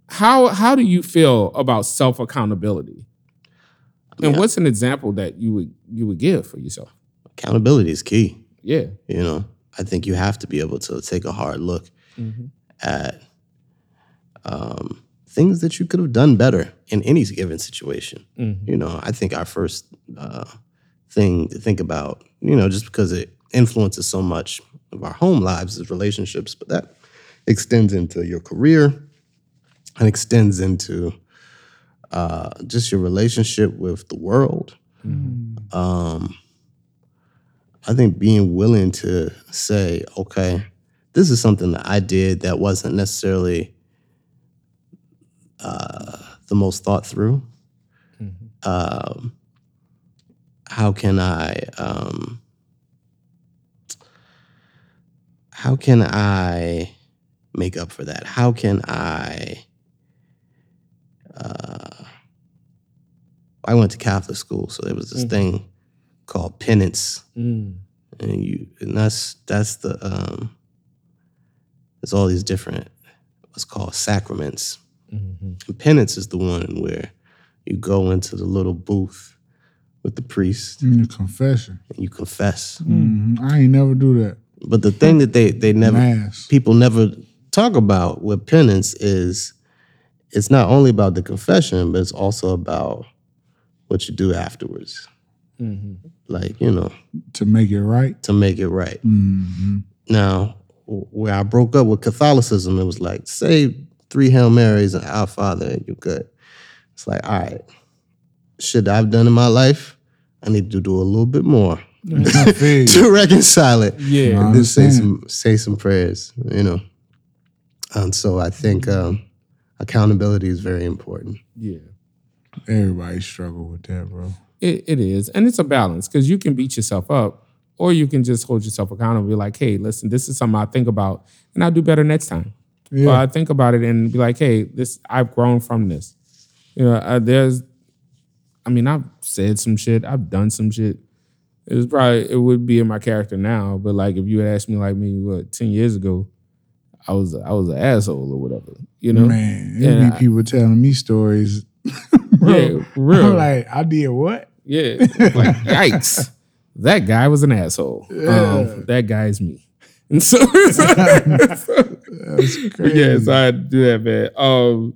how how do you feel about self accountability and Yeah. what's an example that you would you would give for yourself Accountability is key. yeah You know, I think you have to be able to take a hard look at um, things that you could have done better in any given situation. You know, I think our first uh, thing to think about, you know, just because it influences so much of our home lives is relationships, but that extends into your career and extends into uh, just your relationship with the world. Um, I think being willing to say, okay, this is something that I did that wasn't necessarily uh, the most thought through. Um, how can I? Um, how can I make up for that? How can I? I went to Catholic school, so there was this thing called penance Mm. and you and that's that's the um there's all these different what's called sacraments Mhm. and penance is the one where you go into the little booth with the priest In the confession. and you confess Mhm. I ain't never do that. but the thing that they they never Mass. people never talk about with penance is it's not only about the confession but it's also about what you do afterwards Mhm. like you know To make it right. to make it right hmm Now, where I broke up with Catholicism, it was like, say three Hail Marys and Our Father, and you're good. It's like, all right, shit that I've done in my life, I need to do a little bit more I feel you. to reconcile it. yeah And then say some say some prayers, you know. And so I think um, accountability is very important. yeah Everybody struggle with that, bro. it, it is and it's a balance because you can beat yourself up or you can just hold yourself accountable be like hey listen this is something i think about and i'll do better next time Yeah. or i think about it and be like hey this i've grown from this you know uh, there's i mean i've said some shit i've done some shit it was probably it would be in my character now but like if you had asked me like me what 10 years ago i was i was an asshole or whatever you know Man, Yeah, be people telling me stories. bro, yeah real I'm like, I did what? Yeah. Like, yikes. That guy was an asshole. Um, that guy is me. And so, That's crazy. yeah, so I do that, man. Um,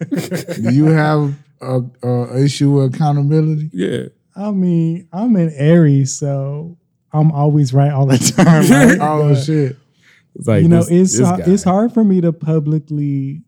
Do you have a, a issue with accountability? yeah. I mean, I'm in Aries, so I'm always right all the time. Right? Oh But, shit! It's like, you know, this- it's this it's hard for me to publicly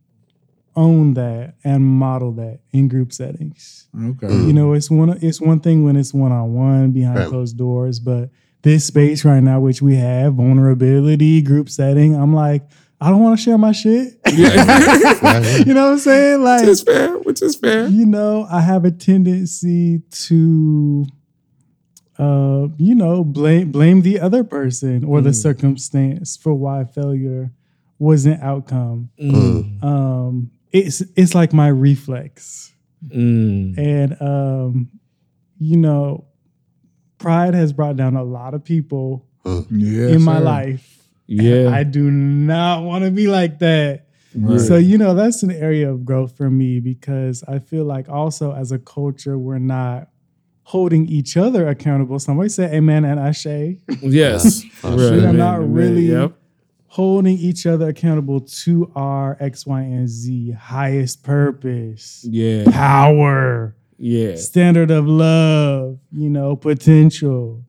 own that and model that in group settings. Okay. You know, it's one it's one thing when it's one on one behind Right. closed doors, but this space right now, which we have, vulnerability, group setting, I'm like, I don't want to share my shit. You know what I'm saying? Like, Which is fair, which is fair. you know, I have a tendency to, uh, you know, blame blame the other person or the Mm. circumstance for why failure was an outcome. Mm. Um, it's it's like my reflex, Mm. and um, you know, pride has brought down a lot of people Yeah. in my life. Yeah. I do not want to be like that. Right. So, you know, that's an area of growth for me because I feel like also as a culture, we're not holding each other accountable. Somebody said amen and ashe. yes. Yeah. Right, We are not really- Yep. Holding each other accountable to our X, Y, and Z highest purpose, Yeah. power, Yeah. standard of love, you know, potential.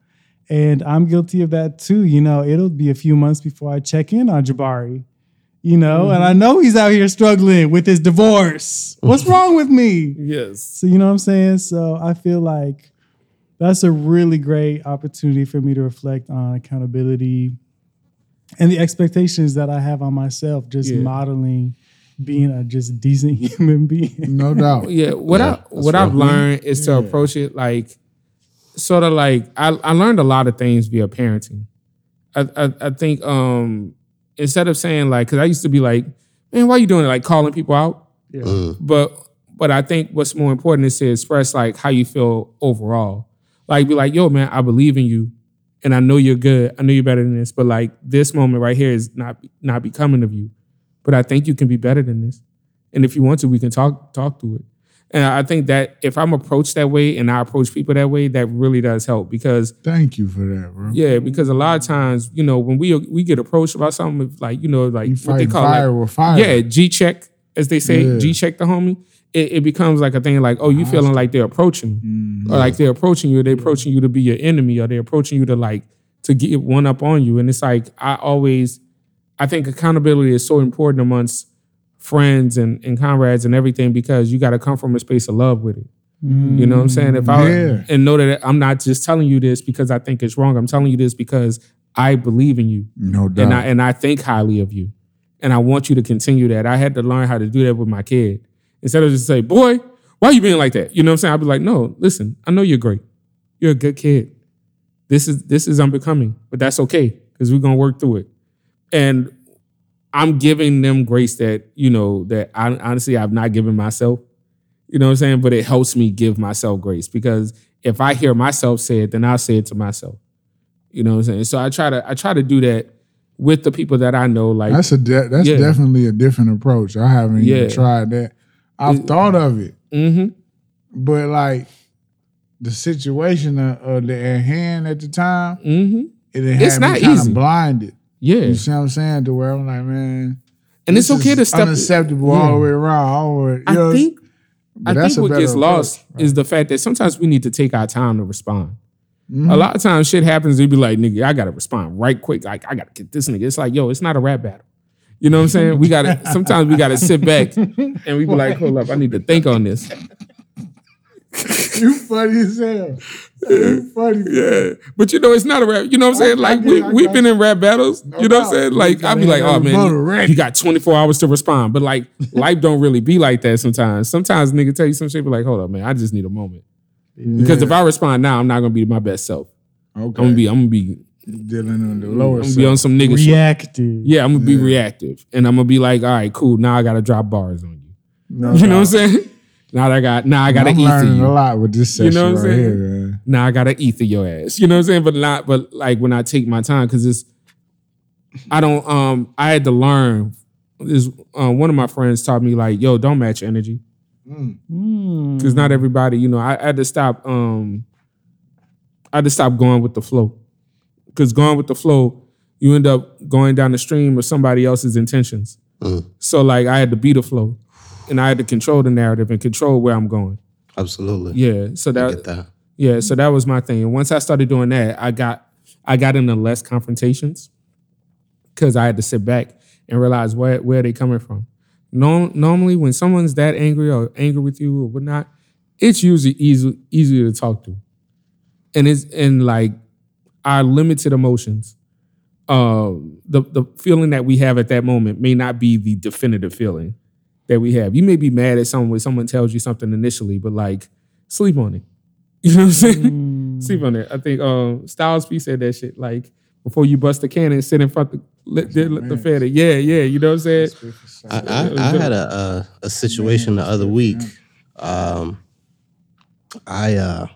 And I'm guilty of that too. You know, it'll be a few months before I check in on Jabari, you know, mm-hmm. and I know he's out here struggling with his divorce. What's wrong with me? Yes. So, you know what I'm saying? So, I feel like that's a really great opportunity for me to reflect on accountability and the expectations that I have on myself, just Yeah. modeling being a just decent human being. No doubt. Yeah. What Yeah, I what I've right. learned is to Yeah. approach it like sort of like I, I learned a lot of things via parenting. I I, I think um instead of saying like because I used to be like, man, why are you doing it? Like calling people out. Mm. But but I think what's more important is to express like how you feel overall. Like be like, yo, man, I believe in you, and I know you're good. I know you're better than this. But like this moment right here is not not becoming of you. But I think you can be better than this. And if you want to, we can talk talk through it. And I think that if I'm approached that way and I approach people that way, that really does help because Thank you for that, bro. yeah, because a lot of times, you know, when we we get approached about something like you know like You what they call like, fire with fire. yeah, G check, as they say, Yeah. G check the homie. It, it becomes like a thing like, oh, you feeling like they're approaching, Mm. or like they're approaching you, they're approaching you to be your enemy, or they're approaching you to like to get one up on you. And it's like I always, I think accountability is so important amongst friends and, and comrades and everything because you got to come from a space of love with it. You know what I'm saying? If I Yeah. and know that I'm not just telling you this because I think it's wrong. I'm telling you this because I believe in you No doubt. and I and I think highly of you, and I want you to continue that. I had to learn how to do that with my kid instead of just say, "Boy, why are you being like that?" You know what I'm saying? I'd be like, "No, listen, I know you're great. You're a good kid. This is this is unbecoming, but that's okay because we're gonna work through it." And I'm giving them grace that you know that I honestly I've not given myself. You know what I'm saying? But it helps me give myself grace because if I hear myself say it, then I'll say it to myself. You know what I'm saying? So I try to I try to do that with the people that I know. Like that's a de- that's Yeah. definitely a different approach. I haven't Yeah. even tried that. I've thought of it, hmm but like the situation of, of the at hand at the time, hmm it had It's not kind easy. of blinded. Yeah. You see what I'm saying? To where I'm like, man, And it's okay to step unacceptable Yeah. all the way around. All the way, I know, think but I think what gets approach, lost right? is the fact that sometimes we need to take our time to respond. Mhm. A lot of times shit happens, you be like, nigga, I gotta respond right quick. Like, I gotta get this nigga. It's like, yo, it's not a rap battle. You know what I'm saying? We gotta sometimes we gotta sit back and we be like, hold up, I need to think on this. you funny as hell. You funny. Yeah. But you know, it's not a rap. You know what I'm saying? I Like get we, we've been in rap battles. No you know what I'm saying? Like I'd be like, oh man, you, you got 24 hours to respond. But like life don't really be like that sometimes. Sometimes nigga tell you some shit, be like, hold up, man, I just need a moment. Because if I respond now, I'm not gonna be my best self. okay, I'm gonna be, I'm gonna be, dealing on the I'm lower gonna be on side. some nigga shit. Reactive. Yeah, I'm gonna be reactive, and I'm gonna be like, all right, cool. Now I gotta drop bars on you. No You know what I'm saying? Now I got, now I gotta I'm ether you. a lot with this You session know what I'm right saying? here, man. Now I gotta ether your ass. You know what I'm saying? But not, but like when I take my time, because it's, I don't, um, I had to learn. This uh, one of my friends taught me like, yo, don't match energy. Mm. because not everybody, you know, I, I had to stop. Um, I had to stop going with the flow, because going with the flow, you end up going down the stream of somebody else's intentions. Mm. So like, I had to be the flow, and I had to control the narrative and control where I'm going. Absolutely. Yeah, so that get that. yeah, so that was my thing. And once I started doing that, I got I got into less confrontations because I had to sit back and realize where where they coming from. No, normally when someone's that angry or angry with you or whatnot, it's usually easy easier to talk to, and it's and like our limited emotions. Uh, the the feeling that we have at that moment may not be the definitive feeling that we have. You may be mad at someone when someone tells you something initially, but like sleep on it. You know what I'm saying? Mm. Sleep on it. I think um, Styles P said that shit. Like before you bust the cannon, sit in front the let, the, let the fair. Yeah, yeah. You know what I'm saying? I, I, I had a, a a situation the other week. Um, I uh,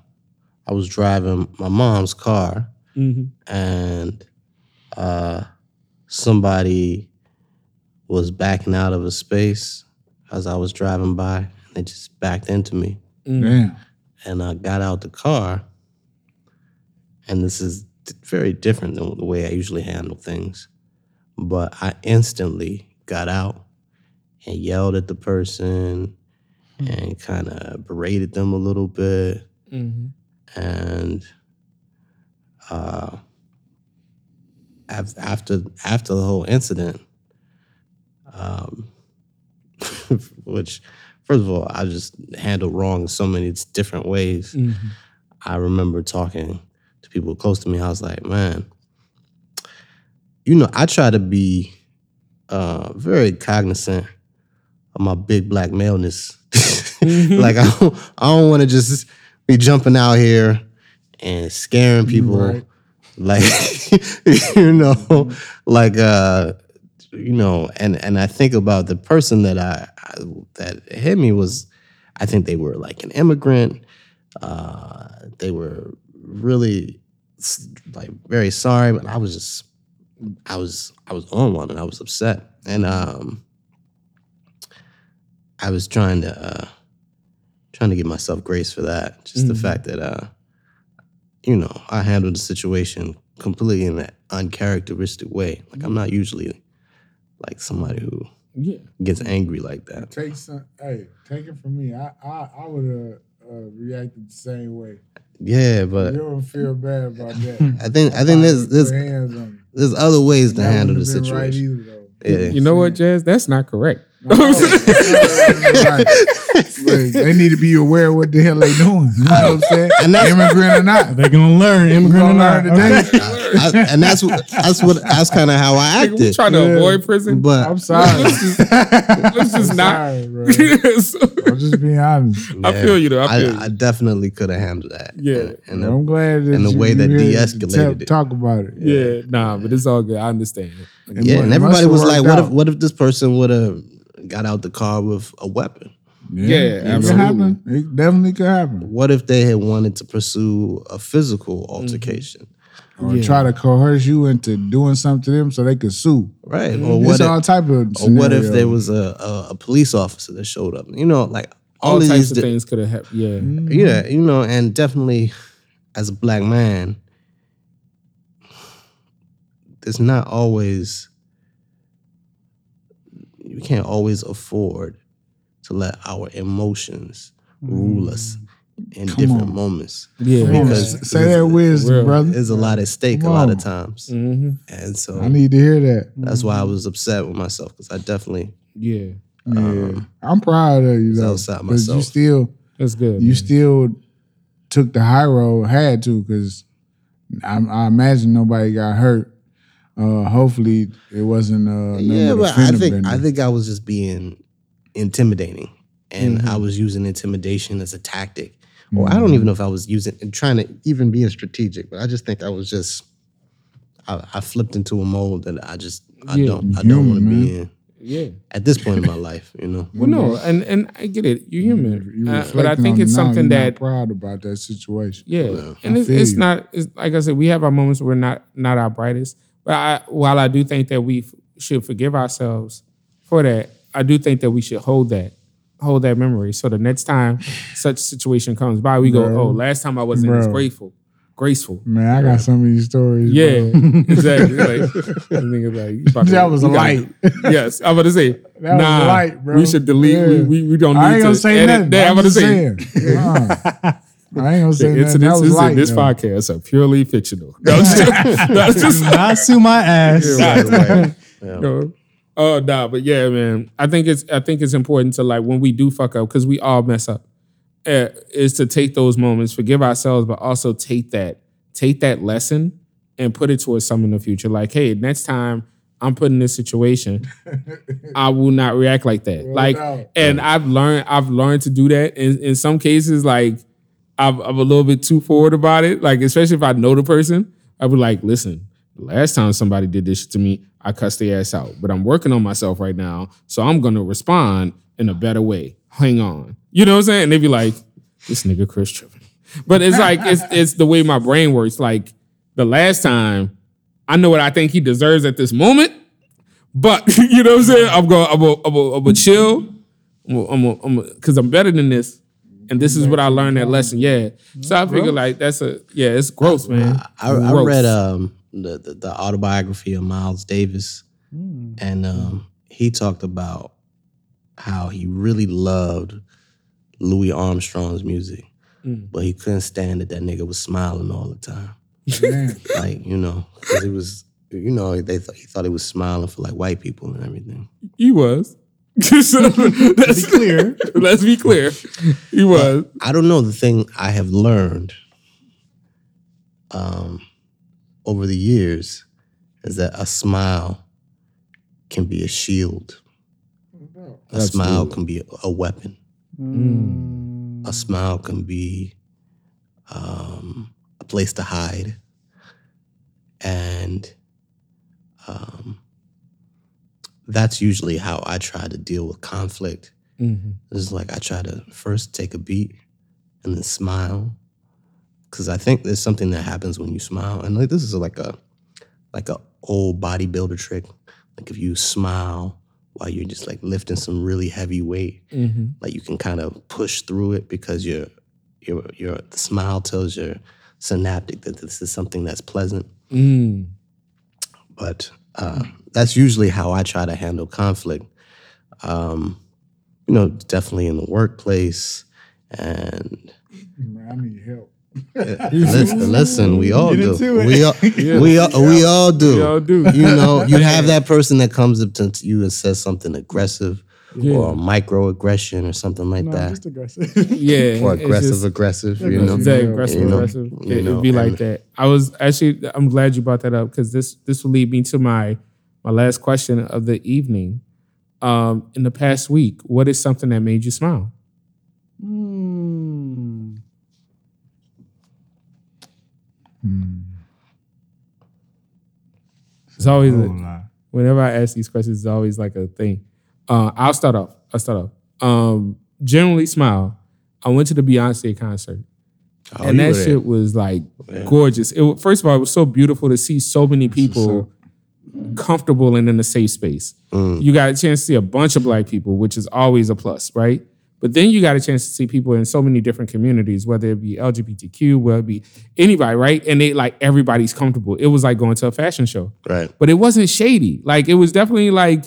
I was driving my mom's car, hmm and uh, somebody was backing out of a space as I was driving by. And they just backed into me, Damn. and I got out the car. And this is very different than the way I usually handle things, but I instantly got out and yelled at the person and kind of berated them a little bit. Mm-hmm. And uh, after after the whole incident, um, which first of all I just handled wrong in so many different ways. Mm-hmm. I remember talking to people close to me. I was like, man, you know, I try to be uh, very cognizant of my big black maleness. like I don't, I don't want to just be jumping out here and scaring people. Right. Like you know, like uh, you know, and and I think about the person that I, I that hit me was, I think they were like an immigrant. Uh, they were really like very sorry, but I was just I was I was on one and I was upset. And um I was trying to uh trying to give myself grace for that. Just the Mhm. fact that uh you know, I handled the situation completely in an uncharacteristic way. Like I'm not usually like somebody who Yeah. gets angry like that. Take some. Hey, take it from me. I I, I would have uh, reacted the same way. Yeah, but you don't feel bad about that. I think I think there's there's Put hands on you. there's other ways to handle the wouldn't have been right situation. either. Yeah. You know what, Jaz? That's not correct. Like, they need to be aware of what the hell they doing. You know what I'm saying? And that's- Immigrant or not. They're gonna learn, immigrant or gonna not. learn today. I, and that's what that's what that's kind of how I Nigga, we acted. trying to Yeah. avoid prison. But I'm sorry. Let's just- let's just I'm not- sorry. So- I'm just being honest. I feel you though. I feel I, you. definitely could have handled that. Yeah. And, and the- I'm glad that and the way that here de-escalated it. Talk about it. yeah, nah, but it's all good. I understand. And yeah, and everybody was like, worked "What if? What if this person would have got out the car with a weapon? Yeah, it could happen. It definitely could happen. What if they had wanted to pursue a physical altercation? Or Yeah. try to coerce you into doing something to them so they could sue. Right? Or It's what? all If, type of. or what if there was a, a, a police officer that showed up? You know, like all, All of types these. of di- things could have happened. Yeah. Mm-hmm. Yeah, you know, and definitely as a black man, there's not always you can't always afford to let our emotions rule us in Come different on. moments. Yeah. Because- say that real. wisdom, brother. There's a lot at stake Come a lot on. of times. hmm And so I need to hear that. that's why I was upset with myself because I definitely Yeah. Yeah, Um, I'm proud of you was though. outside 'cause you still, That's good. you man. still took the high road. Had to because I, I imagine nobody got hurt. Uh, hopefully, it wasn't. Uh, yeah, but a I fender think bender. I think I was just being intimidating, and Mm-hmm. I was using intimidation as a tactic, or I don't Mm-hmm. even know if I was using and trying to even being strategic, but I just think I was just I, I flipped into a mold that I just I Yeah. don't I don't want to be in Yeah. at this point in my life, you know. Well, no, and and I get it. You're human, You Uh, but I think on it's now, something you're not that proud about that situation. Yeah, Well, and I it's, it's not. It's, like I said, we have our moments where we're not not our brightest. But I, while I do think that we f- should forgive ourselves for that, I do think that we should hold that hold that memory. So the next time such situation comes by, we go, Bro. "Oh, last time I wasn't as Bro. grateful, graceful." Man, I got some of these stories. Yeah, bro. exactly. Like, like, you about to- that was a you gotta- light. Yes, I'm about to say. That was nah, light, bro. We should delete. We, Yeah. we, we don't need I ain't to gonna say edit nothing. that. I'm about to just say. saying. Uh, I ain't gonna say The nothing. That was incidences light. in this though. podcast are purely fictional. No, it's just, no, just Not sue my ass. Right, right. Yeah. no. Oh nah, but yeah, man. I think it's I think it's important to like when we do fuck up because we all mess up. Uh, is to take those moments, forgive ourselves, but also take that take that lesson and put it towards some in the future. Like, hey, next time I'm put in this situation, I will not react like that. like, doubt. and I've learned I've learned to do that. In in some cases, like I'm, I'm a little bit too forward about it. Like, especially if I know the person, I would like, listen, the last time somebody did this to me, I cussed their ass out. But I'm working on myself right now. So I'm gonna respond in a better way. Hang on. You know what I'm saying? And they be like, this nigga Chris tripping. But it's like it's it's the way my brain works. Like the last time, I know what I think he deserves at this moment. But you know what I'm saying? I'm going. I'm gonna, I'm gonna, I'm gonna chill. I'm gonna, I'm gonna, I'm gonna, cause I'm better than this. And this is what I learned that lesson. Yeah. So I figure like that's a yeah, it's gross, man. I, I Gross. read um the, the the autobiography of Miles Davis, and um he talked about how he really loved Louis Armstrong's music, Mm. but he couldn't stand that that nigga was smiling all the time. Like you know, because he was, you know, they th- he thought he was smiling for like white people and everything. He was. So, let's be clear. Let's be clear. He was. I don't know. The thing I have learned um, over the years is that a smile can be a shield. A smile can be a weapon. Mm. A smile can be um, a place to hide. And um, that's usually how I try to deal with conflict. Mhm. It's like I try to first take a beat and then smile. Cause I think there's something that happens when you smile. And like this is like a like a old bodybuilder trick. Like if you smile while you're just like lifting some really heavy weight, Mhm. like you can kind of push through it because your your your the smile tells your synaptic that this is something that's pleasant. Mm. But uh, that's usually how I try to handle conflict. Um, you know, definitely in the workplace and man, I need help. listen, listen, we all Get do. We all, Yeah. we all, we all do. We all do. You know, you have that person that comes up to you and says something aggressive Yeah. or microaggression or something like No, that, just aggressive. Yeah. or aggressive just- aggressive. You know, Is that Yeah. aggressive? You know, aggressive? you It, know, would be like that. I was actually. I'm glad you brought that up because this this will lead me to my my last question of the evening. Um, in the past week, what is something that made you smile? Mm. It's always a, whenever I ask these questions, it's always like a thing. Uh, I'll start off. I'll start off. Um, generally, smile. I went to the Beyonce concert, Oh, and that shit was like Yeah. gorgeous. It first of all, it was so beautiful to see so many people comfortable and in a safe space. Mm. You got a chance to see a bunch of black people, which is always a plus, right? But then you got a chance to see people in so many different communities, whether it be LGBTQ, whether it be anybody, right? And they like everybody's comfortable. It was like going to a fashion show right. but it wasn't shady. Like it was definitely like,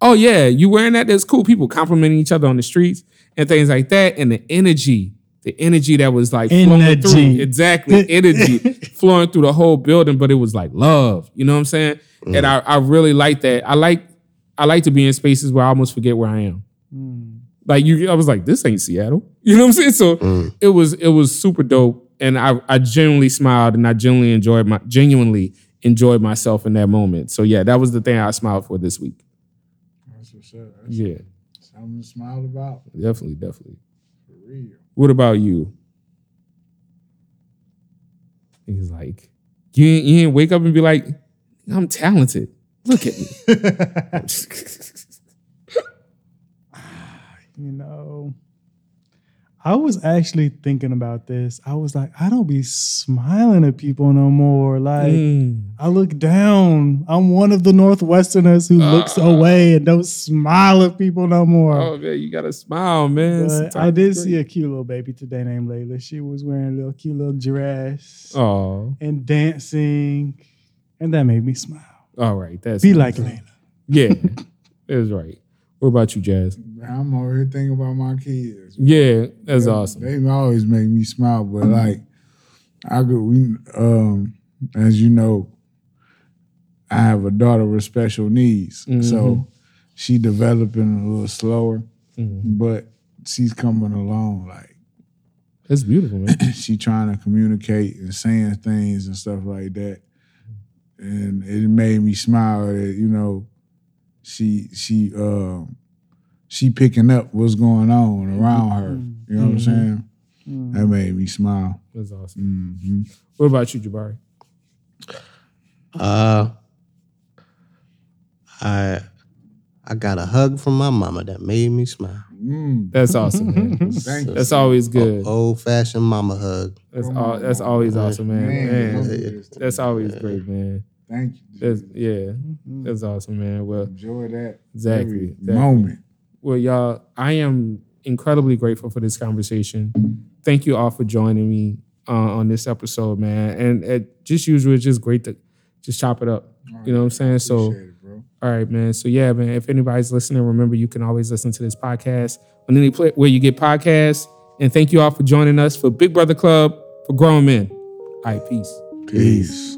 oh yeah, you wearing that? That's cool. People complimenting each other on the streets and things like that. And the energy, the energy that was like flowing Energy. through, exactly, energy flowing through the whole building. But it was like love. You know what I'm saying? And I, I really like that. I like, I like to be in spaces where I almost forget where I am. Mm. Like you, I was like, this ain't Seattle. You know what I'm saying? So Mm. it was, it was super dope. And I, I genuinely smiled and I genuinely enjoyed my, genuinely enjoyed myself in that moment. So yeah, that was the thing I smiled for this week. That's what's up. That's Yeah, something to smile about. definitely, definitely. For real. What about you? He's like, you ain't, you ain't wake up and be like, I'm talented. Look at me. You know, I was actually thinking about this. I was like, I don't be smiling at people no more. Like, Mm. I look down. I'm one of the Northwesterners who looks Ah. away and don't smile at people no more. Oh man, you gotta smile, man. I did see a cute little baby today named Layla. She was wearing a little cute little dress Oh, and dancing, and that made me smile. all right. That's Be like Layla. yeah, that's right. What about you, Jaz? I'm over here thinking about my kids. Yeah, that's They- awesome. They always make me smile, but like I go we um as you know, I have a daughter with special needs. Mhm. So she developing a little slower, Mhm. but she's coming along like That's beautiful, man. she trying to communicate and saying things and stuff like that. And it made me smile that, you know, she she um she picking up what's going on around her. You know what I'm Mhm. saying? Mm. That made me smile. That's awesome. hmm What about you, Jabari? Uh, I I got a hug from my mama that made me smile. Mm. That's awesome, man. Thank you. That's always good. Old fashioned mama hug. That's all. That's always awesome, man. Man, Man, don't do this to that's always great, man. Thank you. That's yeah. Mm. That's awesome, man. Well, Enjoy that. Exactly, exactly. moment. well, y'all. I am incredibly grateful for this conversation. Thank you all for joining me uh, on this episode, man. And it, just usual, it's just great to just chop it up. You know what I'm saying? So. It, bro. All right, man. So yeah, man. If anybody's listening, remember you can always listen to this podcast on any play where you get podcasts. And thank you all for joining us for Big Brother Club for Grown Men. All right, peace. Peace.